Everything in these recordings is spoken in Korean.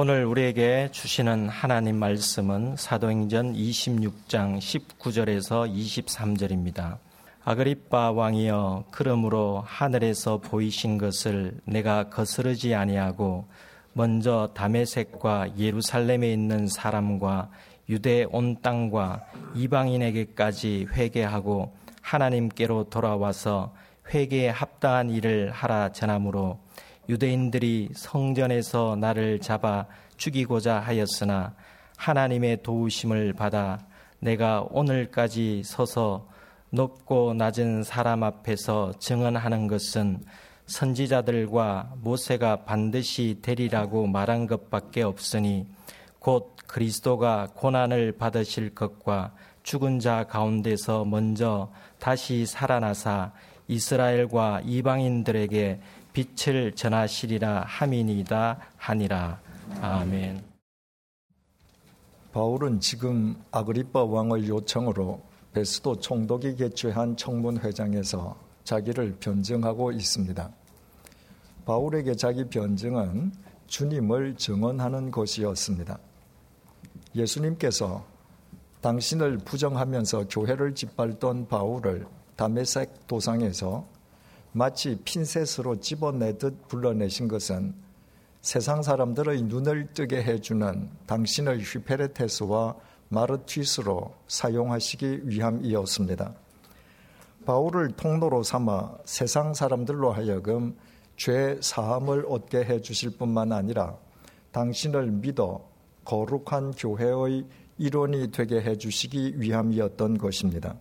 오늘 우리에게 주시는 하나님 말씀은 사도행전 26장 19절에서 23절입니다. 아그리빠 왕이여 그러므로 하늘에서 보이신 것을 내가 거스르지 아니하고 먼저 다메섹과 예루살렘에 있는 사람과 유대 온 땅과 이방인에게까지 회개하고 하나님께로 돌아와서 회개에 합당한 일을 하라 전함으로 유대인들이 성전에서 나를 잡아 죽이고자 하였으나 하나님의 도우심을 받아 내가 오늘까지 서서 높고 낮은 사람 앞에서 증언하는 것은 선지자들과 모세가 반드시 되리라고 말한 것밖에 없으니 곧 그리스도가 고난을 받으실 것과 죽은 자 가운데서 먼저 다시 살아나사 이스라엘과 이방인들에게 빛을 전하시리라 함이니이다 하니라. 아멘. 바울은 지금 아그리빠 왕의 요청으로 베스도 총독이 개최한 청문회장에서 자기를 변증하고 있습니다. 바울에게 자기 변증은 주님을 증언하는 것이었습니다. 예수님께서 당신을 부정하면서 교회를 짓밟던 바울을 다메섹 도상에서 마치 핀셋으로 집어내듯 불러내신 것은 세상 사람들의 눈을 뜨게 해주는 당신의 휘페레테스와 마르티스로 사용하시기 위함이었습니다. 바울을 통로로 삼아 세상 사람들로 하여금 죄 사함을 얻게 해 주실 뿐만 아니라 당신을 믿어 거룩한 교회의 일원이 되게 해 주시기 위함이었던 것입니다.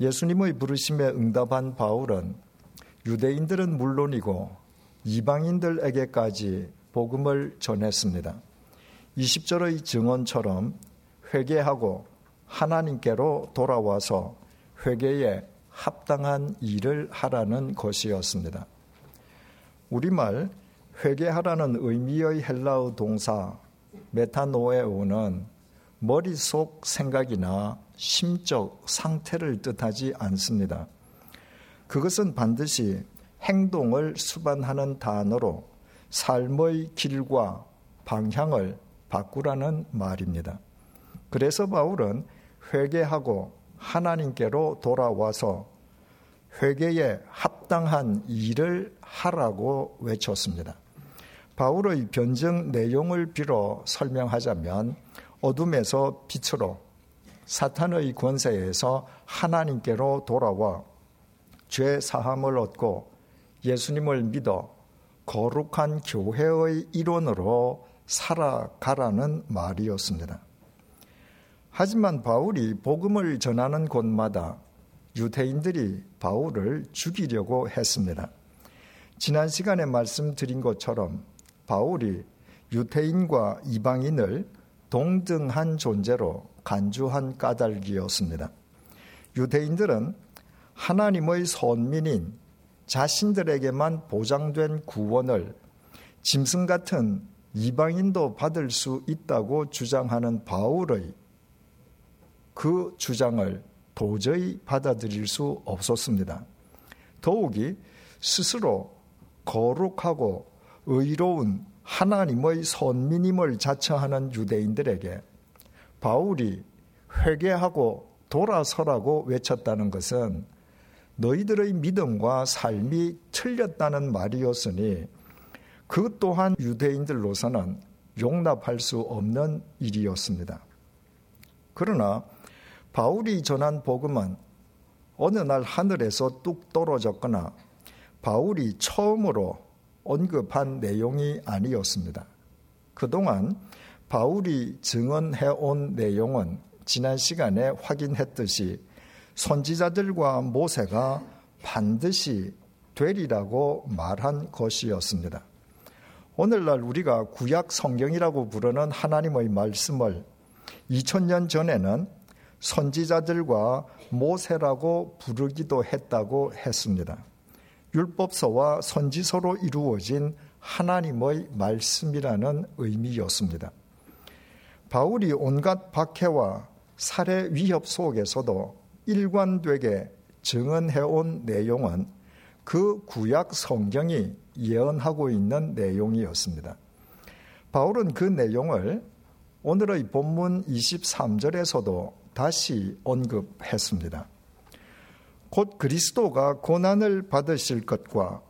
예수님의 부르심에 응답한 바울은 유대인들은 물론이고 이방인들에게까지 복음을 전했습니다. 20절의 증언처럼 회개하고 하나님께로 돌아와서 회개에 합당한 일을 하라는 것이었습니다. 우리말 회개하라는 의미의 헬라어 동사 메타노에오는 머릿속 생각이나 심적 상태를 뜻하지 않습니다. 그것은 반드시 행동을 수반하는 단어로 삶의 길과 방향을 바꾸라는 말입니다. 그래서 바울은 회개하고 하나님께로 돌아와서 회개에 합당한 일을 하라고 외쳤습니다. 바울의 변증 내용을 빌어 설명하자면 어둠에서 빛으로 사탄의 권세에서 하나님께로 돌아와 죄 사함을 얻고 예수님을 믿어 거룩한 교회의 일원으로 살아가라는 말이었습니다. 하지만 바울이 복음을 전하는 곳마다 유대인들이 바울을 죽이려고 했습니다. 지난 시간에 말씀드린 것처럼 바울이 유대인과 이방인을 동등한 존재로 간주한 까닭이었습니다. 유대인들은 하나님의 선민인 자신들에게만 보장된 구원을 짐승 같은 이방인도 받을 수 있다고 주장하는 바울의 그 주장을 도저히 받아들일 수 없었습니다. 더욱이 스스로 거룩하고 의로운 하나님의 선민임을 자처하는 유대인들에게 바울이 회개하고 돌아서라고 외쳤다는 것은 너희들의 믿음과 삶이 틀렸다는 말이었으니 그 또한 유대인들로서는 용납할 수 없는 일이었습니다. 그러나 바울이 전한 복음은 어느 날 하늘에서 뚝 떨어졌거나 바울이 처음으로 언급한 내용이 아니었습니다. 그동안 바울이 증언해 온 내용은 지난 시간에 확인했듯이 선지자들과 모세가 반드시 되리라고 말한 것이었습니다. 오늘날 우리가 구약 성경이라고 부르는 하나님의 말씀을 2000년 전에는 선지자들과 모세라고 부르기도 했다고 했습니다. 율법서와 선지서로 이루어진 하나님의 말씀이라는 의미였습니다. 바울이 온갖 박해와 살해 위협 속에서도 일관되게 증언해온 내용은 그 구약 성경이 예언하고 있는 내용이었습니다. 바울은 그 내용을 오늘의 본문 23절에서도 다시 언급했습니다. 곧 그리스도가 고난을 받으실 것과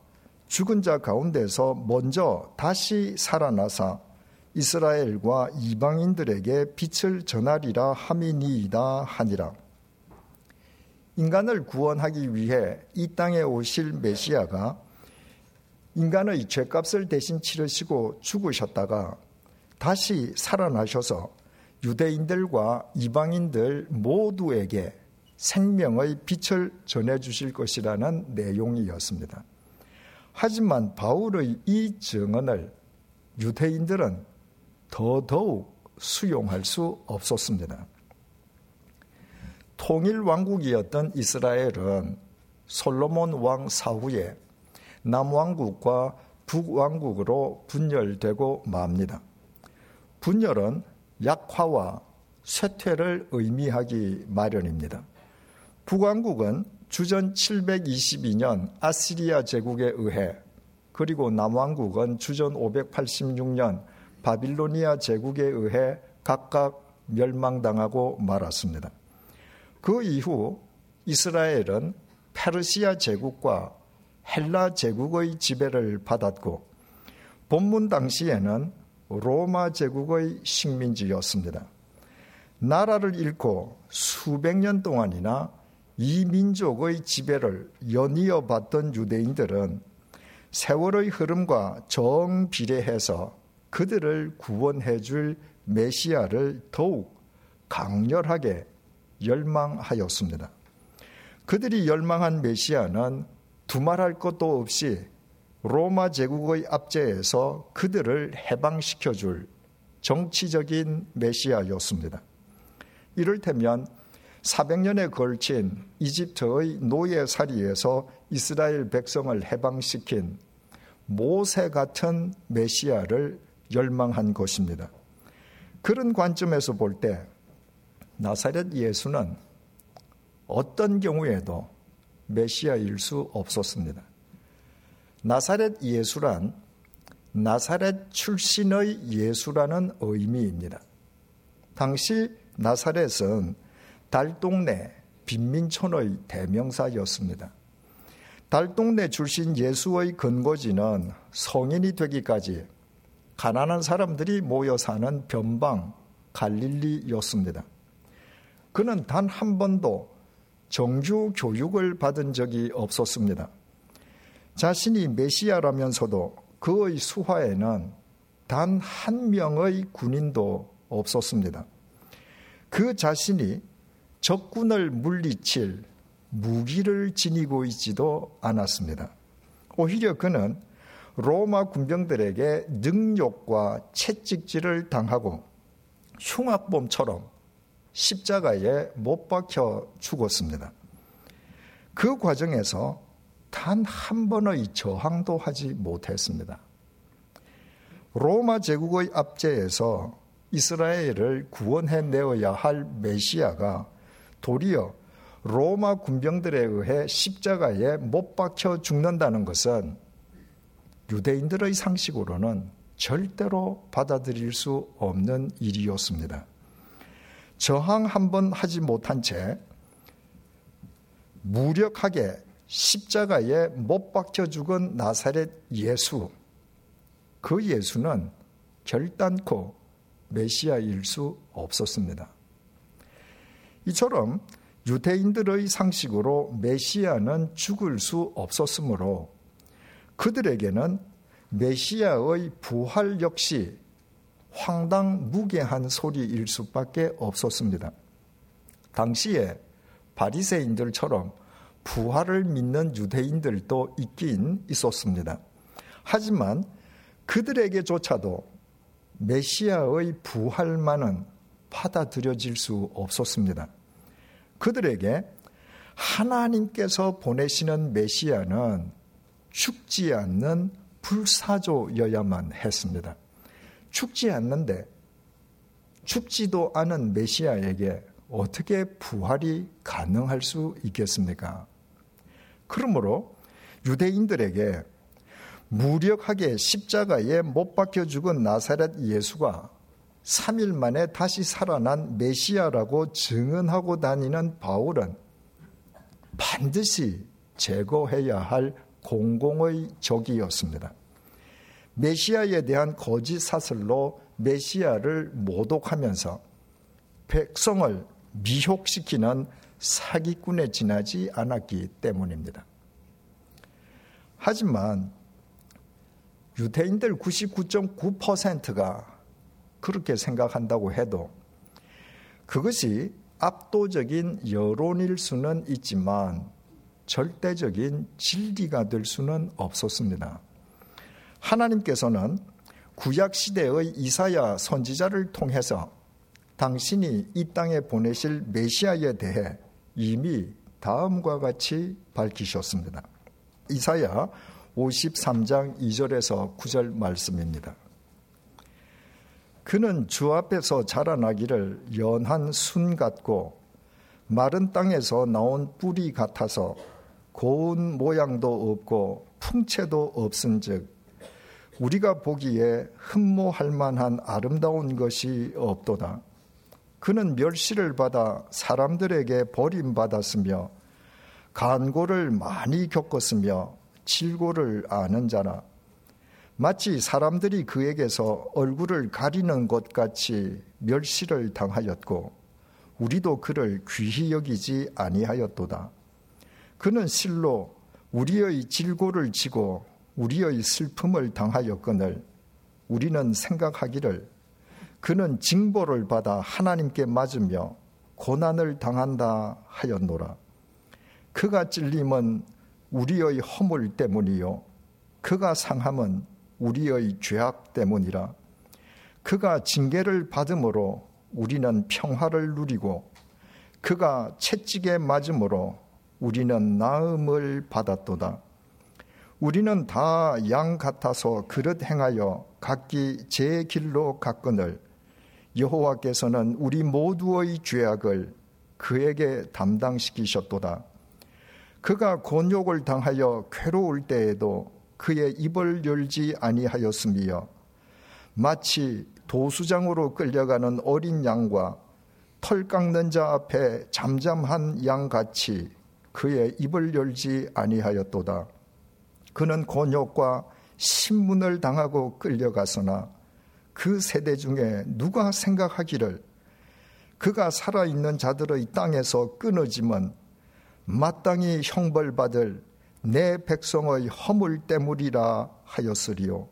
죽은 자 가운데서 먼저 다시 살아나사 이스라엘과 이방인들에게 빛을 전하리라 함이니이다 하니라. 인간을 구원하기 위해 이 땅에 오실 메시아가 인간의 죄값을 대신 치르시고 죽으셨다가 다시 살아나셔서 유대인들과 이방인들 모두에게 생명의 빛을 전해주실 것이라는 내용이었습니다. 하지만 바울의 이 증언을 유대인들은 더더욱 수용할 수 없었습니다. 통일 왕국이었던 이스라엘은 솔로몬 왕 사후에 남왕국과 북왕국으로 분열되고 맙니다. 분열은 약화와 쇠퇴를 의미하기 마련입니다. 북왕국은 주전 722년 아시리아 제국에 의해 그리고 남왕국은 주전 586년 바빌로니아 제국에 의해 각각 멸망당하고 말았습니다. 그 이후 이스라엘은 페르시아 제국과 헬라 제국의 지배를 받았고 본문 당시에는 로마 제국의 식민지였습니다. 나라를 잃고 수백 년 동안이나 이 민족의 지배를 연이어 받던 유대인들은 세월의 흐름과 정비례해서 그들을 구원해 줄 메시아를 더욱 강렬하게 열망하였습니다. 그들이 열망한 메시아는 두말할 것도 없이 로마 제국의 압제에서 그들을 해방시켜 줄 정치적인 메시아였습니다. 이를테면 400년에 걸친 이집트의 노예살이에서 이스라엘 백성을 해방시킨 모세 같은 메시아를 열망한 것입니다. 그런 관점에서 볼 때 나사렛 예수는 어떤 경우에도 메시아일 수 없었습니다. 나사렛 예수란 나사렛 출신의 예수라는 의미입니다. 당시 나사렛은 달동네 빈민촌의 대명사였습니다. 달동네 출신 예수의 근거지는 성인이 되기까지 가난한 사람들이 모여 사는 변방 갈릴리였습니다. 그는 단 한 번도 정규 교육을 받은 적이 없었습니다. 자신이 메시아라면서도 그의 수하에는 단 한 명의 군인도 없었습니다. 그 자신이 적군을 물리칠 무기를 지니고 있지도 않았습니다. 오히려 그는 로마 군병들에게 능욕과 채찍질을 당하고 흉악범처럼 십자가에 못 박혀 죽었습니다. 그 과정에서 단 한 번의 저항도 하지 못했습니다. 로마 제국의 압제에서 이스라엘을 구원해 내어야 할 메시아가 도리어 로마 군병들에 의해 십자가에 못 박혀 죽는다는 것은 유대인들의 상식으로는 절대로 받아들일 수 없는 일이었습니다. 저항 한 번 하지 못한 채 무력하게 십자가에 못 박혀 죽은 나사렛 예수. 그 예수는 결단코 메시아일 수 없었습니다. 이처럼 유대인들의 상식으로 메시아는 죽을 수 없었으므로 그들에게는 메시아의 부활 역시 황당무계한 소리일 수밖에 없었습니다. 당시에 바리새인들처럼 부활을 믿는 유대인들도 있긴 있었습니다. 하지만 그들에게조차도 메시아의 부활만은 받아들여질 수 없었습니다. 그들에게 하나님께서 보내시는 메시아는 죽지 않는 불사조여야만 했습니다. 죽지 않는데 죽지도 않은 메시아에게 어떻게 부활이 가능할 수 있겠습니까? 그러므로 유대인들에게 무력하게 십자가에 못 박혀 죽은 나사렛 예수가 3일 만에 다시 살아난 메시아라고 증언하고 다니는 바울은 반드시 제거해야 할 공공의 적이었습니다. 메시아에 대한 거짓 사슬로 메시아를 모독하면서 백성을 미혹시키는 사기꾼에 지나지 않았기 때문입니다. 하지만 유대인들 99.9%가 그렇게 생각한다고 해도 그것이 압도적인 여론일 수는 있지만 절대적인 진리가 될 수는 없었습니다. 하나님께서는 구약 시대의 이사야 선지자를 통해서 당신이 이 땅에 보내실 메시아에 대해 이미 다음과 같이 밝히셨습니다. 이사야 53장 2절에서 9절 말씀입니다. 그는 주 앞에서 자라나기를 연한 순 같고 마른 땅에서 나온 뿌리 같아서 고운 모양도 없고 풍채도 없은즉 우리가 보기에 흠모할 만한 아름다운 것이 없도다. 그는 멸시를 받아 사람들에게 버림받았으며 간고를 많이 겪었으며 질고를 아는 자라. 마치 사람들이 그에게서 얼굴을 가리는 것 같이 멸시를 당하였고 우리도 그를 귀히 여기지 아니하였도다. 그는 실로 우리의 질고를 지고 우리의 슬픔을 당하였거늘 우리는 생각하기를 그는 징벌을 받아 하나님께 맞으며 고난을 당한다 하였노라. 그가 찔림은 우리의 허물 때문이요. 그가 상함은 우리의 죄악 때문이라 그가 징계를 받음으로 우리는 평화를 누리고 그가 채찍에 맞음으로 우리는 나음을 받았도다. 우리는 다 양 같아서 그릇 행하여 각기 제 길로 갔거늘 여호와께서는 우리 모두의 죄악을 그에게 담당시키셨도다. 그가 곤욕을 당하여 괴로울 때에도 그의 입을 열지 아니하였으며 마치 도수장으로 끌려가는 어린 양과 털 깎는 자 앞에 잠잠한 양같이 그의 입을 열지 아니하였도다. 그는 곤욕과 신문을 당하고 끌려갔으나 그 세대 중에 누가 생각하기를 그가 살아있는 자들의 땅에서 끊어지면 마땅히 형벌받을 내 백성의 허물 때문이라 하였으리요.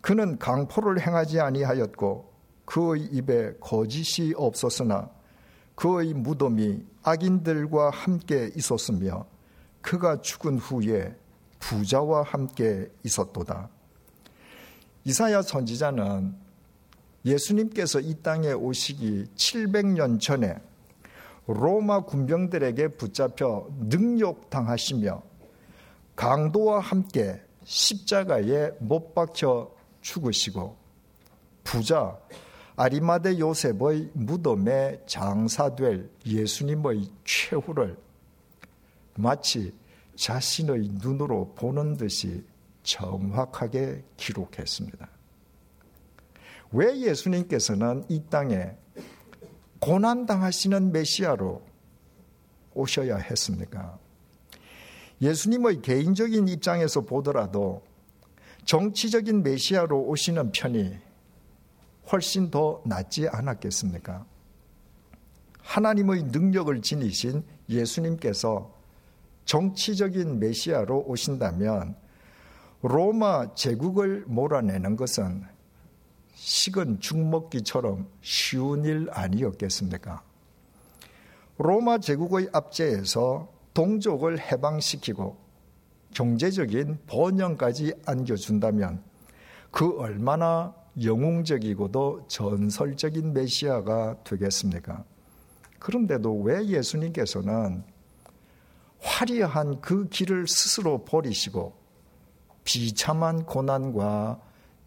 그는 강포를 행하지 아니하였고 그의 입에 거짓이 없었으나 그의 무덤이 악인들과 함께 있었으며 그가 죽은 후에 부자와 함께 있었도다. 이사야 선지자는 예수님께서 이 땅에 오시기 700년 전에 로마 군병들에게 붙잡혀 능욕당하시며 강도와 함께 십자가에 못 박혀 죽으시고 부자 아리마대 요셉의 무덤에 장사될 예수님의 최후를 마치 자신의 눈으로 보는 듯이 정확하게 기록했습니다. 왜 예수님께서는 이 땅에 고난당하시는 메시아로 오셔야 했습니까? 예수님의 개인적인 입장에서 보더라도 정치적인 메시아로 오시는 편이 훨씬 더 낫지 않았겠습니까? 하나님의 능력을 지니신 예수님께서 정치적인 메시아로 오신다면 로마 제국을 몰아내는 것은 식은 죽 먹기처럼 쉬운 일 아니었겠습니까? 로마 제국의 압제에서 동족을 해방시키고 경제적인 번영까지 안겨준다면 그 얼마나 영웅적이고도 전설적인 메시아가 되겠습니까? 그런데도 왜 예수님께서는 화려한 그 길을 스스로 버리시고 비참한 고난과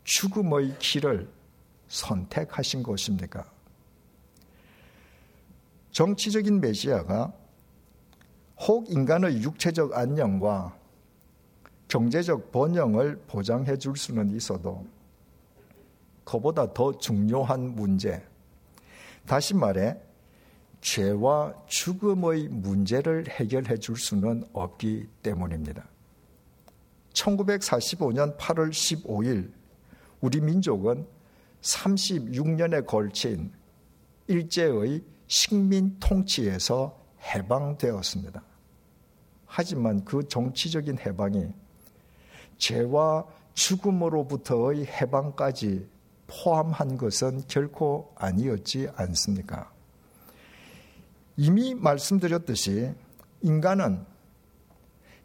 죽음의 길을 선택하신 것입니까? 정치적인 메시아가 혹 인간의 육체적 안녕과 경제적 번영을 보장해 줄 수는 있어도 그보다 더 중요한 문제, 다시 말해 죄와 죽음의 문제를 해결해 줄 수는 없기 때문입니다. 1945년 8월 15일 우리 민족은 36년에 걸친 일제의 식민 통치에서 해방되었습니다. 하지만 그 정치적인 해방이 죄와 죽음으로부터의 해방까지 포함한 것은 결코 아니었지 않습니까? 이미 말씀드렸듯이 인간은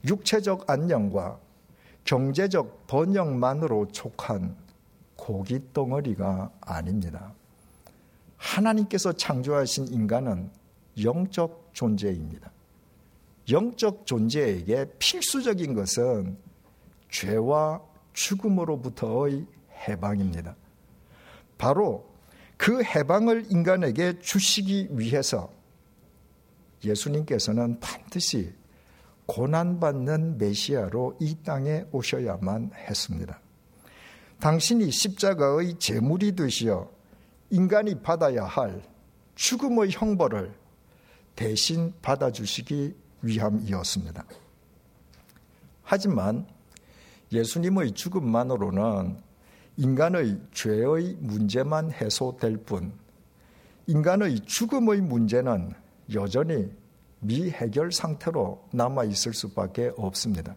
육체적 안녕과 경제적 번영만으로 촉한 고기 덩어리가 아닙니다. 하나님께서 창조하신 인간은 영적 존재입니다. 영적 존재에게 필수적인 것은 죄와 죽음으로부터의 해방입니다. 바로 그 해방을 인간에게 주시기 위해서 예수님께서는 반드시 고난받는 메시아로 이 땅에 오셔야만 했습니다. 당신이 십자가의 제물이 되시어 인간이 받아야 할 죽음의 형벌을 대신 받아주시기 위함이었습니다. 하지만 예수님의 죽음만으로는 인간의 죄의 문제만 해소될 뿐, 인간의 죽음의 문제는 여전히 미해결 상태로 남아 있을 수밖에 없습니다.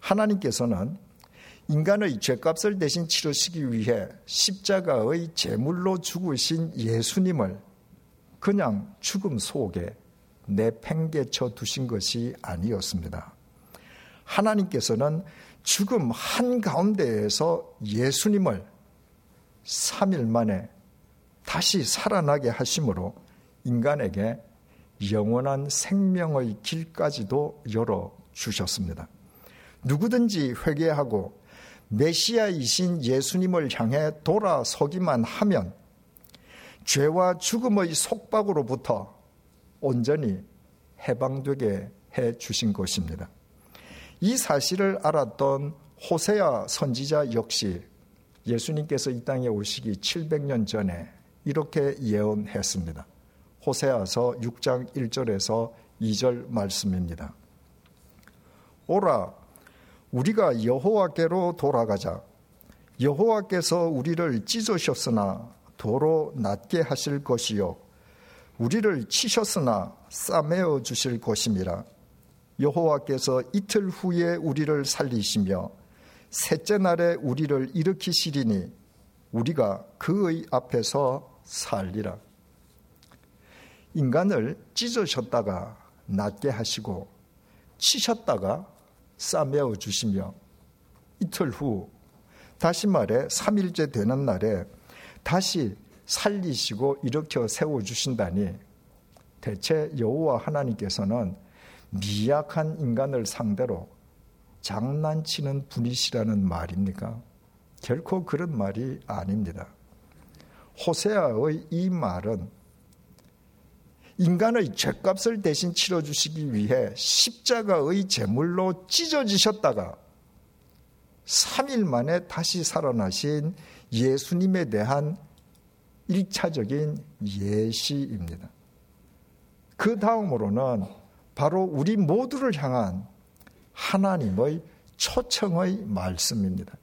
하나님께서는 인간의 죄값을 대신 치르시기 위해 십자가의 제물로 죽으신 예수님을 그냥 죽음 속에 내팽개쳐 두신 것이 아니었습니다. 하나님께서는 죽음 한가운데에서 예수님을 3일 만에 다시 살아나게 하심으로 인간에게 영원한 생명의 길까지도 열어 주셨습니다. 누구든지 회개하고 메시아이신 예수님을 향해 돌아서기만 하면 죄와 죽음의 속박으로부터 온전히 해방되게 해 주신 것입니다. 이 사실을 알았던 호세아 선지자 역시 예수님께서 이 땅에 오시기 700년 전에 이렇게 예언했습니다. 호세아서 6장 1절에서 2절 말씀입니다. 오라 우리가 여호와께로 돌아가자 여호와께서 우리를 찢으셨으나 도로 낮게 하실 것이요 우리를 치셨으나 싸매어 주실 것임이라 여호와께서 이틀 후에 우리를 살리시며 셋째 날에 우리를 일으키시리니 우리가 그의 앞에서 살리라. 인간을 찢으셨다가 낫게 하시고 치셨다가 싸매어 주시며 이틀 후 다시 말해 3일째 되는 날에 다시 살리시고 일으켜 세워 주신다니 대체 여호와 하나님께서는 미약한 인간을 상대로 장난치는 분이시라는 말입니까? 결코 그런 말이 아닙니다. 호세아의 이 말은 인간의 죄값을 대신 치러 주시기 위해 십자가의 제물로 찢어지셨다가 3일 만에 다시 살아나신 예수님에 대한 1차적인 예시입니다. 그 다음으로는 바로 우리 모두를 향한 하나님의 초청의 말씀입니다.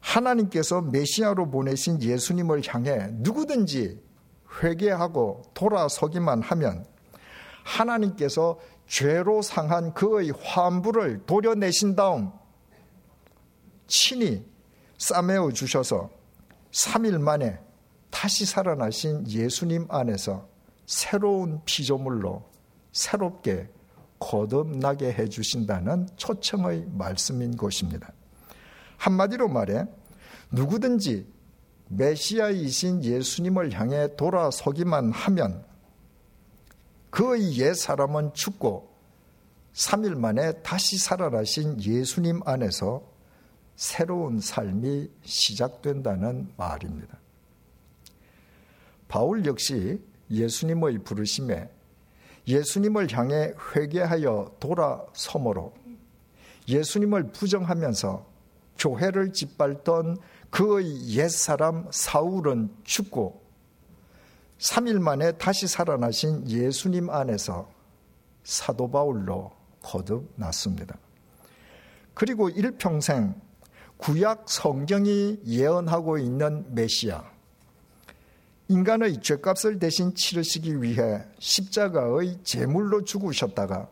하나님께서 메시아로 보내신 예수님을 향해 누구든지 회개하고 돌아서기만 하면 하나님께서 죄로 상한 그의 환부를 도려내신 다음 친히 싸매어 주셔서 3일 만에 다시 살아나신 예수님 안에서 새로운 피조물로 새롭게 거듭나게 해 주신다는 초청의 말씀인 것입니다. 한마디로 말해 누구든지 메시아이신 예수님을 향해 돌아서기만 하면 그의 옛 사람은 죽고 3일 만에 다시 살아나신 예수님 안에서 새로운 삶이 시작된다는 말입니다. 바울 역시 예수님의 부르심에 예수님을 향해 회개하여 돌아서므로 예수님을 부정하면서 교회를 짓밟던 그의 옛사람 사울은 죽고 3일 만에 다시 살아나신 예수님 안에서 사도 바울로 거듭났습니다. 그리고 일평생 구약 성경이 예언하고 있는 메시아, 인간의 죄값을 대신 치르시기 위해 십자가의 제물로 죽으셨다가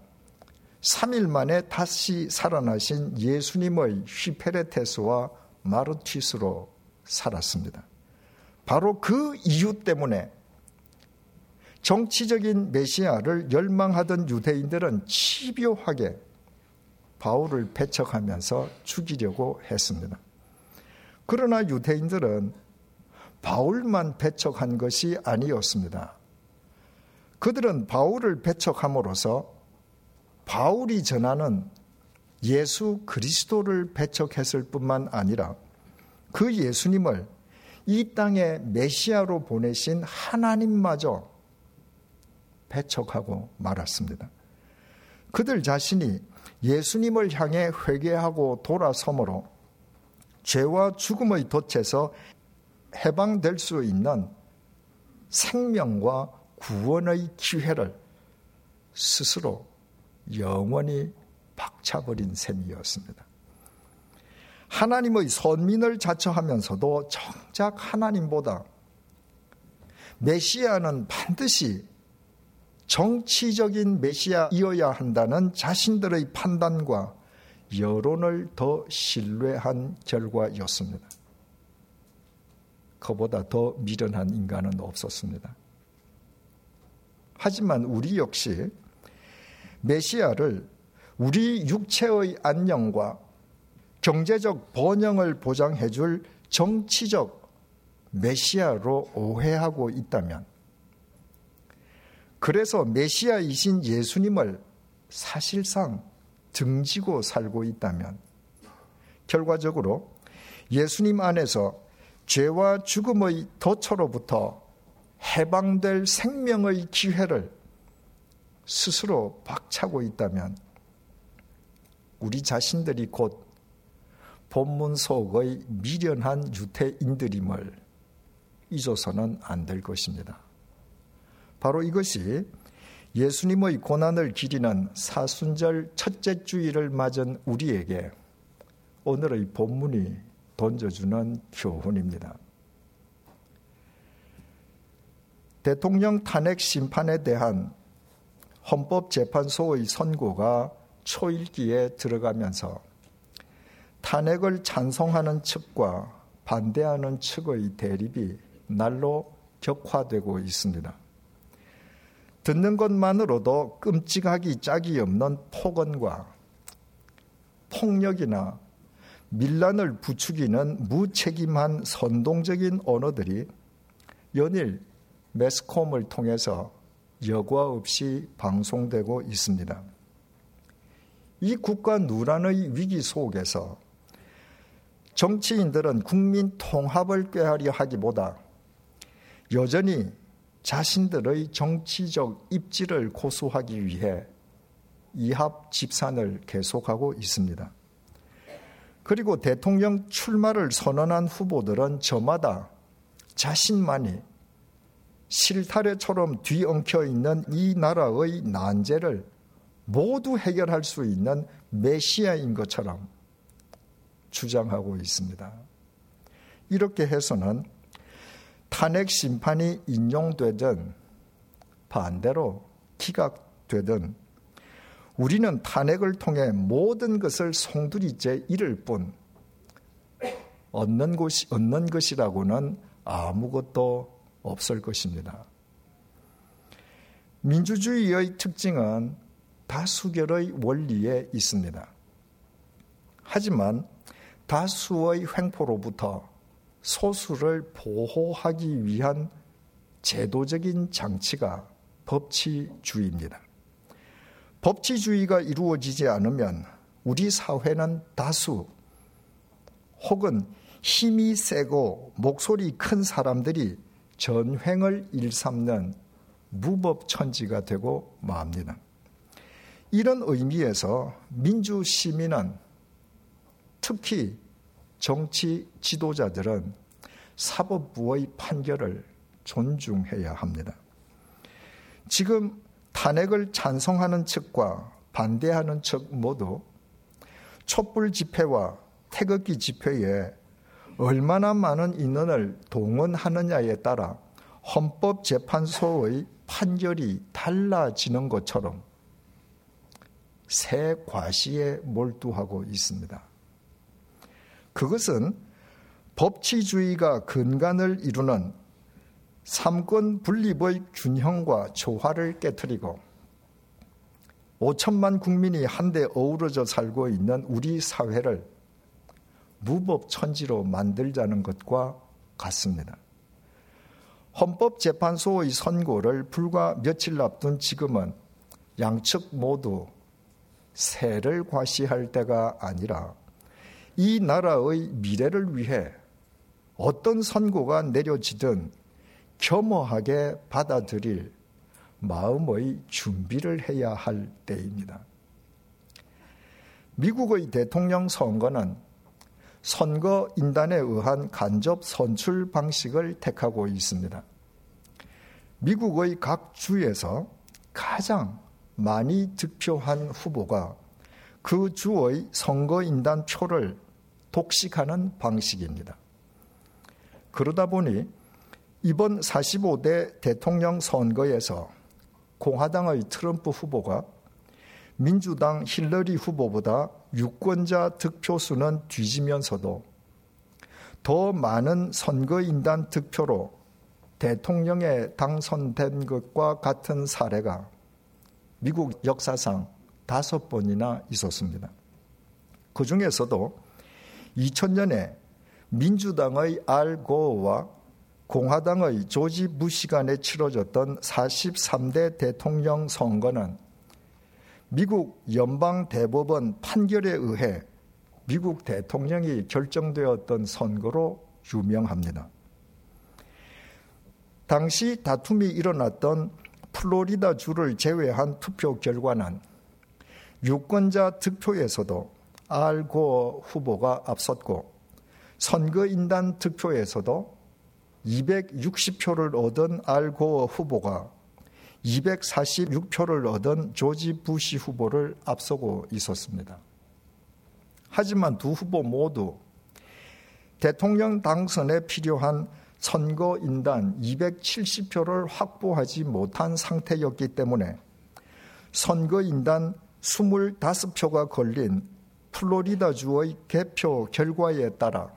3일 만에 다시 살아나신 예수님의 휘페레테스와 마르티스로 살았습니다. 바로 그 이유 때문에 정치적인 메시아를 열망하던 유대인들은 치료하게 바울을 배척하면서 죽이려고 했습니다. 그러나 유대인들은 바울만 배척한 것이 아니었습니다. 그들은 바울을 배척함으로써 바울이 전하는 예수 그리스도를 배척했을 뿐만 아니라 그 예수님을 이 땅에 메시아로 보내신 하나님마저 배척하고 말았습니다. 그들 자신이 예수님을 향해 회개하고 돌아서므로 죄와 죽음의 덫에서 해방될 수 있는 생명과 구원의 기회를 스스로 영원히 박차버린 셈이었습니다. 하나님의 선민을 자처하면서도 정작 하나님보다 메시아는 반드시 정치적인 메시아이어야 한다는 자신들의 판단과 여론을 더 신뢰한 결과였습니다. 그보다 더 미련한 인간은 없었습니다. 하지만 우리 역시 메시아를 우리 육체의 안녕과 경제적 번영을 보장해 줄 정치적 메시아로 오해하고 있다면 그래서 메시아이신 예수님을 사실상 등지고 살고 있다면 결과적으로 예수님 안에서 죄와 죽음의 덫으로부터 해방될 생명의 기회를 스스로 박차고 있다면 우리 자신들이 곧 본문 속의 미련한 유태인들임을 잊어서는 안 될 것입니다. 바로 이것이 예수님의 고난을 기리는 사순절 첫째 주일을 맞은 우리에게 오늘의 본문이 던져주는 교훈입니다. 대통령 탄핵 심판에 대한 헌법재판소의 선고가 초일기에 들어가면서 탄핵을 찬성하는 측과 반대하는 측의 대립이 날로 격화되고 있습니다. 듣는 것만으로도 끔찍하기 짝이 없는 폭언과 폭력이나 밀란을 부추기는 무책임한 선동적인 언어들이 연일 매스컴을 통해서 여과 없이 방송되고 있습니다. 이 국가 누란의 위기 속에서 정치인들은 국민 통합을 꾀하려 하기보다 여전히 자신들의 정치적 입지를 고수하기 위해 이합 집산을 계속하고 있습니다. 그리고 대통령 출마를 선언한 후보들은 저마다 자신만이 실타래처럼 뒤엉켜 있는 이 나라의 난제를 모두 해결할 수 있는 메시아인 것처럼 주장하고 있습니다. 이렇게 해서는 탄핵 심판이 인용되든 반대로 기각되든 우리는 탄핵을 통해 모든 것을 송두리째 잃을 뿐 얻는 것이 얻는 것이라고는 아무것도 없을 것입니다. 민주주의의 특징은 다수결의 원리에 있습니다. 하지만 다수의 횡포로부터 소수를 보호하기 위한 제도적인 장치가 법치주의입니다. 법치주의가 이루어지지 않으면 우리 사회는 다수 혹은 힘이 세고 목소리 큰 사람들이 전횡을 일삼는 무법천지가 되고 맙니다. 이런 의미에서 민주 시민은 특히 정치 지도자들은 사법부의 판결을 존중해야 합니다. 지금 탄핵을 찬성하는 측과 반대하는 측 모두 촛불 집회와 태극기 집회에 얼마나 많은 인원을 동원하느냐에 따라 헌법재판소의 판결이 달라지는 것처럼 새 과시에 몰두하고 있습니다. 그것은 법치주의가 근간을 이루는 삼권 분립의 균형과 조화를 깨뜨리고 5천만 국민이 한데 어우러져 살고 있는 우리 사회를 무법천지로 만들자는 것과 같습니다. 헌법재판소의 선고를 불과 며칠 앞둔 지금은 양측 모두 새를 과시할 때가 아니라 이 나라의 미래를 위해 어떤 선고가 내려지든 겸허하게 받아들일 마음의 준비를 해야 할 때입니다. 미국의 대통령 선거는 선거 인단에 의한 간접 선출 방식을 택하고 있습니다. 미국의 각 주에서 가장 많이 득표한 후보가 그 주의 선거인단 표를 독식하는 방식입니다. 그러다 보니 이번 45대 대통령 선거에서 공화당의 트럼프 후보가 민주당 힐러리 후보보다 유권자 득표수는 뒤지면서도 더 많은 선거인단 득표로 대통령에 당선된 것과 같은 사례가 미국 역사상 다섯 번이나 있었습니다. 그 중에서도 2000년에 민주당의 알 고어와 공화당의 조지 부시 간에 치러졌던 43대 대통령 선거는 미국 연방 대법원 판결에 의해 미국 대통령이 결정되었던 선거로 유명합니다. 당시 다툼이 일어났던 플로리다 주를 제외한 투표 결과는 유권자 득표에서도 알고 후보가 앞섰고 선거인단 득표에서도 260표를 얻은 알고 후보가 246표를 얻은 조지 부시 후보를 앞서고 있었습니다. 하지만 두 후보 모두 대통령 당선에 필요한 선거인단 270표를 확보하지 못한 상태였기 때문에 선거인단 25표가 걸린 플로리다주의 개표 결과에 따라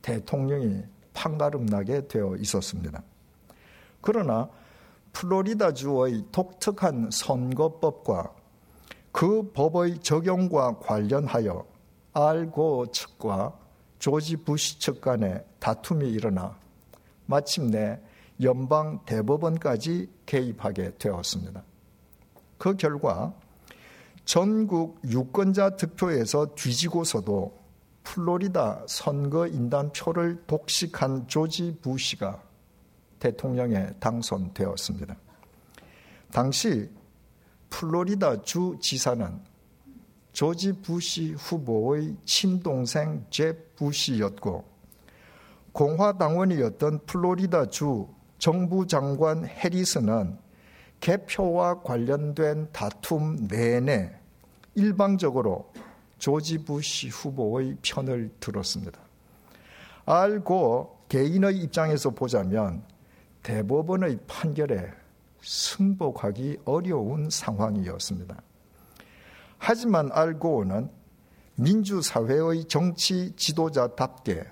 대통령이 판가름나게 되어 있었습니다. 그러나 플로리다주의 독특한 선거법과 그 법의 적용과 관련하여 알고 측과 조지 부시 측 간에 다툼이 일어나 마침내 연방 대법원까지 개입하게 되었습니다. 그 결과 전국 유권자 득표에서 뒤지고서도 플로리다 선거인단 표를 독식한 조지 부시가 대통령에 당선되었습니다. 당시 플로리다 주 지사는 조지 부시 후보의 친동생 제 부시였고 공화당원이었던 플로리다 주 정부 장관 해리스는 개표와 관련된 다툼 내내 일방적으로 조지 부시 후보의 편을 들었습니다. 알고 개인의 입장에서 보자면 대법원의 판결에 승복하기 어려운 상황이었습니다. 하지만 알고는 민주사회의 정치 지도자답게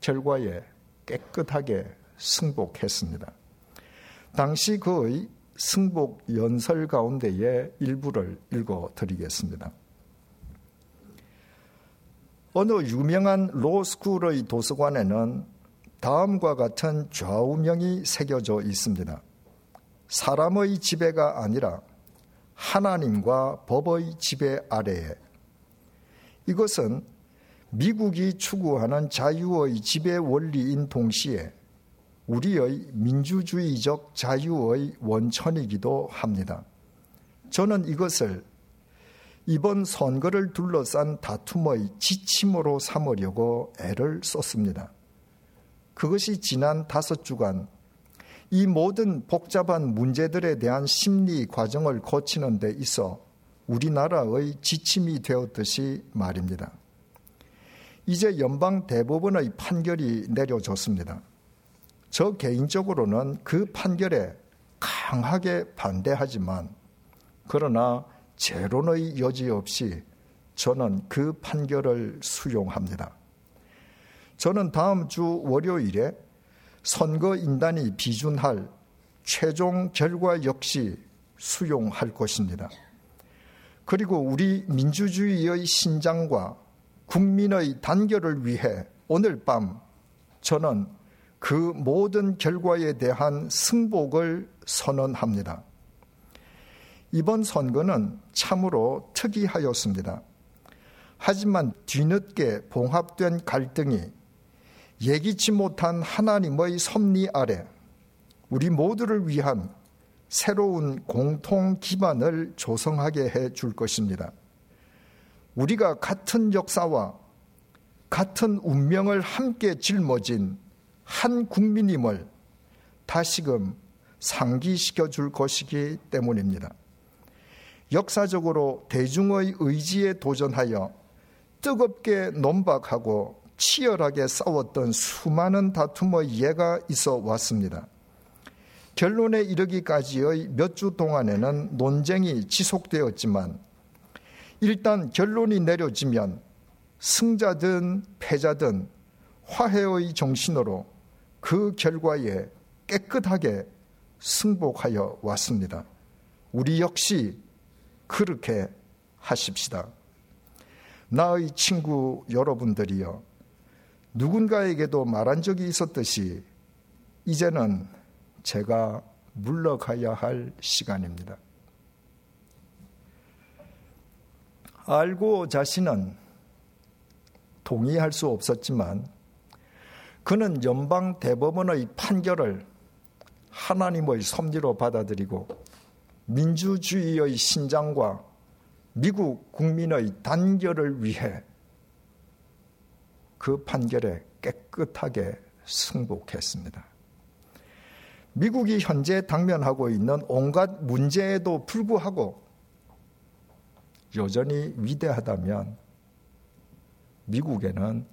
결과에 깨끗하게 승복했습니다. 당시 그의 승복 연설 가운데의 일부를 읽어 드리겠습니다. 어느 유명한 로스쿨의 도서관에는 다음과 같은 좌우명이 새겨져 있습니다. 사람의 지배가 아니라 하나님과 법의 지배 아래에 이것은 미국이 추구하는 자유의 지배 원리인 동시에 우리의 민주주의적 자유의 원천이기도 합니다. 저는 이것을 이번 선거를 둘러싼 다툼의 지침으로 삼으려고 애를 썼습니다. 그것이 지난 다섯 주간 이 모든 복잡한 문제들에 대한 심리 과정을 거치는 데 있어 우리나라의 지침이 되었듯이 말입니다. 이제 연방 대법원의 판결이 내려졌습니다. 저 개인적으로는 그 판결에 강하게 반대하지만 그러나 재론의 여지 없이 저는 그 판결을 수용합니다. 저는 다음 주 월요일에 선거인단이 비준할 최종 결과 역시 수용할 것입니다. 그리고 우리 민주주의의 신장과 국민의 단결을 위해 오늘 밤 저는 그 모든 결과에 대한 승복을 선언합니다. 이번 선거는 참으로 특이하였습니다. 하지만 뒤늦게 봉합된 갈등이 예기치 못한 하나님의 섭리 아래 우리 모두를 위한 새로운 공통 기반을 조성하게 해 줄 것입니다. 우리가 같은 역사와 같은 운명을 함께 짊어진 한 국민임을 다시금 상기시켜 줄 것이기 때문입니다. 역사적으로 대중의 의지에 도전하여 뜨겁게 논박하고 치열하게 싸웠던 수많은 다툼의 예가 있어 왔습니다. 결론에 이르기까지의 몇 주 동안에는 논쟁이 지속되었지만 일단 결론이 내려지면 승자든 패자든 화해의 정신으로 그 결과에 깨끗하게 승복하여 왔습니다. 우리 역시 그렇게 하십시다. 나의 친구 여러분들이여, 누군가에게도 말한 적이 있었듯이 이제는 제가 물러가야 할 시간입니다. 알고 자신은 동의할 수 없었지만 그는 연방 대법원의 판결을 하나님의 섭리로 받아들이고 민주주의의 신장과 미국 국민의 단결을 위해 그 판결에 깨끗하게 승복했습니다. 미국이 현재 당면하고 있는 온갖 문제에도 불구하고 여전히 위대하다면 미국에는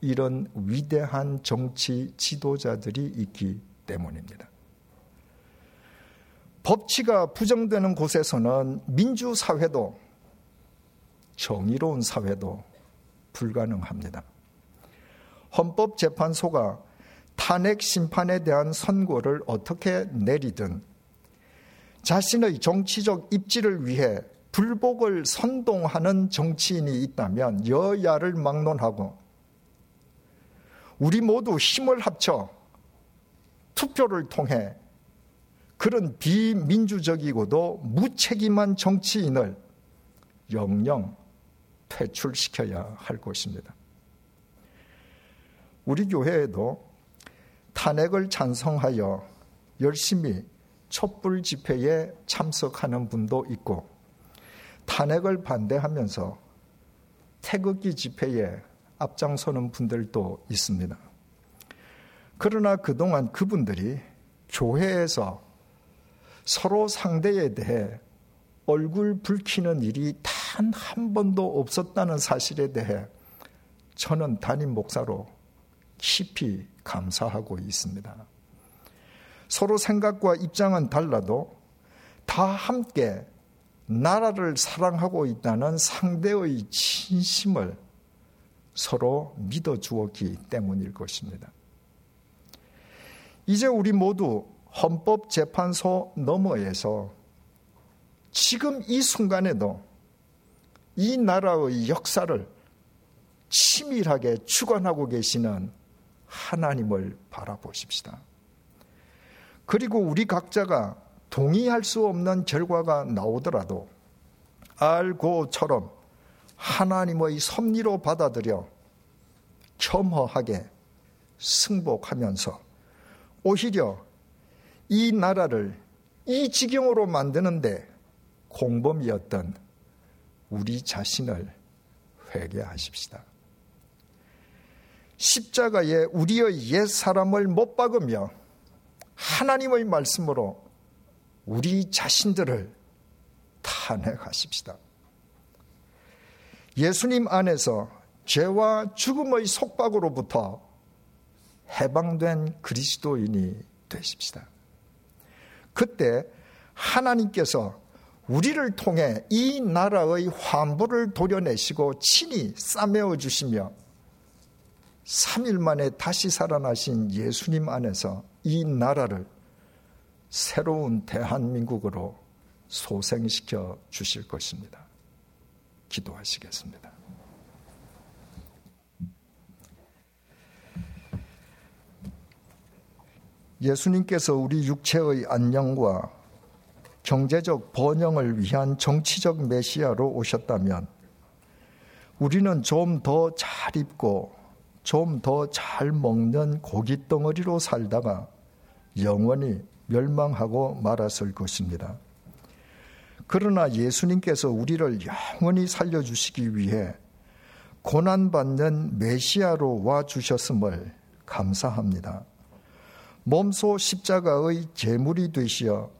이런 위대한 정치 지도자들이 있기 때문입니다. 법치가 부정되는 곳에서는 민주사회도 정의로운 사회도 불가능합니다. 헌법재판소가 탄핵 심판에 대한 선고를 어떻게 내리든 자신의 정치적 입지를 위해 불복을 선동하는 정치인이 있다면 여야를 막론하고 우리 모두 힘을 합쳐 투표를 통해 그런 비민주적이고도 무책임한 정치인을 영영 퇴출시켜야 할 것입니다. 우리 교회에도 탄핵을 찬성하여 열심히 촛불 집회에 참석하는 분도 있고 탄핵을 반대하면서 태극기 집회에 앞장서는 분들도 있습니다. 그러나 그동안 그분들이 교회에서 서로 상대에 대해 얼굴 붉히는 일이 단 한 번도 없었다는 사실에 대해 저는 담임 목사로 깊이 감사하고 있습니다. 서로 생각과 입장은 달라도 다 함께 나라를 사랑하고 있다는 상대의 진심을 서로 믿어 주었기 때문일 것입니다. 이제 우리 모두 헌법재판소 너머에서 지금 이 순간에도 이 나라의 역사를 치밀하게 주관하고 계시는 하나님을 바라보십시다. 그리고 우리 각자가 동의할 수 없는 결과가 나오더라도 알고처럼 하나님의 섭리로 받아들여 겸허하게 승복하면서 오히려 이 나라를 이 지경으로 만드는데 공범이었던 우리 자신을 회개하십시다. 십자가에 우리의 옛 사람을 못 박으며 하나님의 말씀으로 우리 자신들을 탄핵하십시다. 예수님 안에서 죄와 죽음의 속박으로부터 해방된 그리스도인이 되십시다. 그때 하나님께서 우리를 통해 이 나라의 환부를 도려내시고 친히 싸매어 주시며 3일 만에 다시 살아나신 예수님 안에서 이 나라를 새로운 대한민국으로 소생시켜 주실 것입니다. 기도하시겠습니다. 예수님께서 우리 육체의 안녕과 경제적 번영을 위한 정치적 메시아로 오셨다면 우리는 좀 더 잘 입고 좀 더 잘 먹는 고기 덩어리로 살다가 영원히 멸망하고 말았을 것입니다. 그러나 예수님께서 우리를 영원히 살려주시기 위해 고난받는 메시아로 와 주셨음을 감사합니다. 몸소 십자가의 제물이 되시어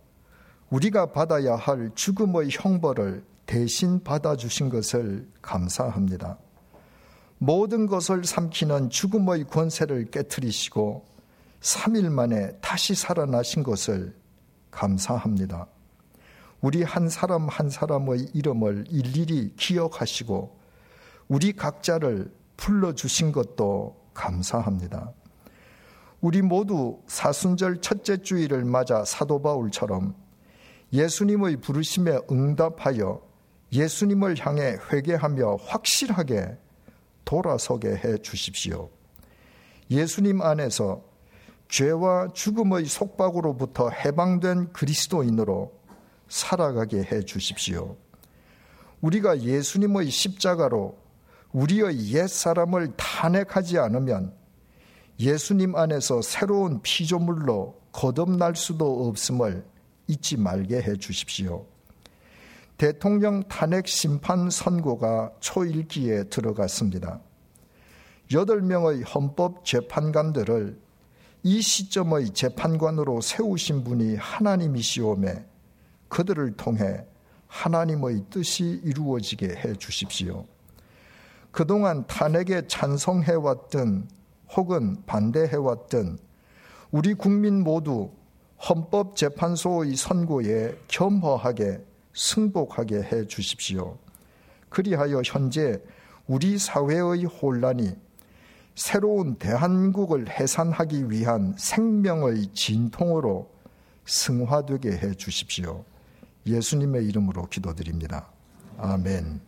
우리가 받아야 할 죽음의 형벌을 대신 받아주신 것을 감사합니다. 모든 것을 삼키는 죽음의 권세를 깨뜨리시고 3일 만에 다시 살아나신 것을 감사합니다. 우리 한 사람 한 사람의 이름을 일일이 기억하시고 우리 각자를 불러주신 것도 감사합니다. 우리 모두 사순절 첫째 주일을 맞아 사도 바울처럼 예수님의 부르심에 응답하여 예수님을 향해 회개하며 확실하게 돌아서게 해 주십시오. 예수님 안에서 죄와 죽음의 속박으로부터 해방된 그리스도인으로 살아가게 해 주십시오. 우리가 예수님의 십자가로 우리의 옛 사람을 탄핵하지 않으면 예수님 안에서 새로운 피조물로 거듭날 수도 없음을 잊지 말게 해 주십시오. 대통령 탄핵 심판 선고가 초일기에 들어갔습니다. 8명의 헌법 재판관들을 이 시점의 재판관으로 세우신 분이 하나님이시오매 그들을 통해 하나님의 뜻이 이루어지게 해 주십시오. 그동안 탄핵에 찬성해왔던 혹은 반대해왔던 우리 국민 모두 헌법재판소의 선고에 겸허하게 승복하게 해 주십시오. 그리하여 현재 우리 사회의 혼란이 새로운 대한민국을 해산하기 위한 생명의 진통으로 승화되게 해 주십시오. 예수님의 이름으로 기도드립니다. 아멘.